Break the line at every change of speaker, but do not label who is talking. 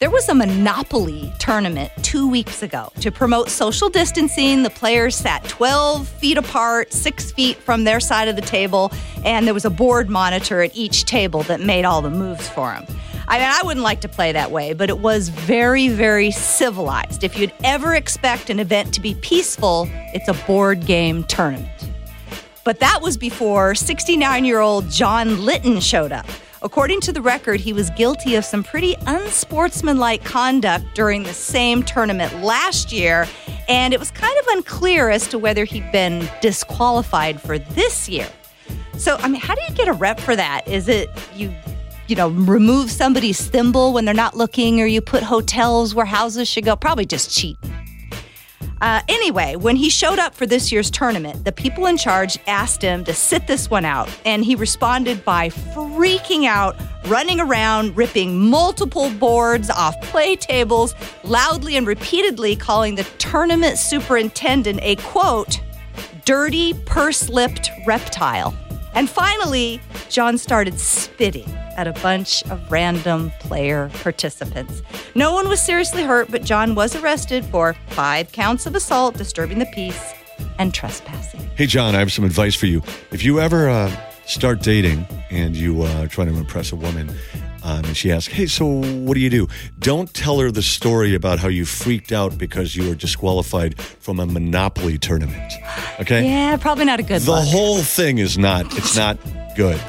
There was a Monopoly tournament two weeks ago. To promote social distancing, the players sat 12 feet apart, six feet from their side of the table, and there was a board monitor at each table that made all the moves for them. I mean, I wouldn't like to play that way, but it was very, very civilized. If you'd ever expect an event to be peaceful, it's a board game tournament. But that was before 69 year old John Litton showed up. According to the record, he was guilty of some pretty unsportsmanlike conduct during the same tournament last year, and it was kind of unclear as to whether he'd been disqualified for this year. So, I mean, how do you get a rep for that? Is it you, you know, remove somebody's thimble when they're not looking, or you put hotels where houses should go? Probably just cheating. Uh, anyway, when he showed up for this year's tournament, the people in charge asked him to sit this one out, and he responded by freaking out, running around, ripping multiple boards off play tables, loudly and repeatedly calling the tournament superintendent a quote, dirty, purse lipped reptile. And finally, John started spitting at a bunch of random player participants. No one was seriously hurt, but John was arrested for five counts of assault, disturbing the peace, and trespassing.
Hey, John, I have some advice for you. If you ever uh, start dating and you uh, are trying to impress a woman, um, and she asks, Hey, so what do you do? Don't tell her the story about how you freaked out because you were disqualified from a Monopoly tournament. Okay?
Yeah, probably not a good
The
look.
whole thing is not, it's not good.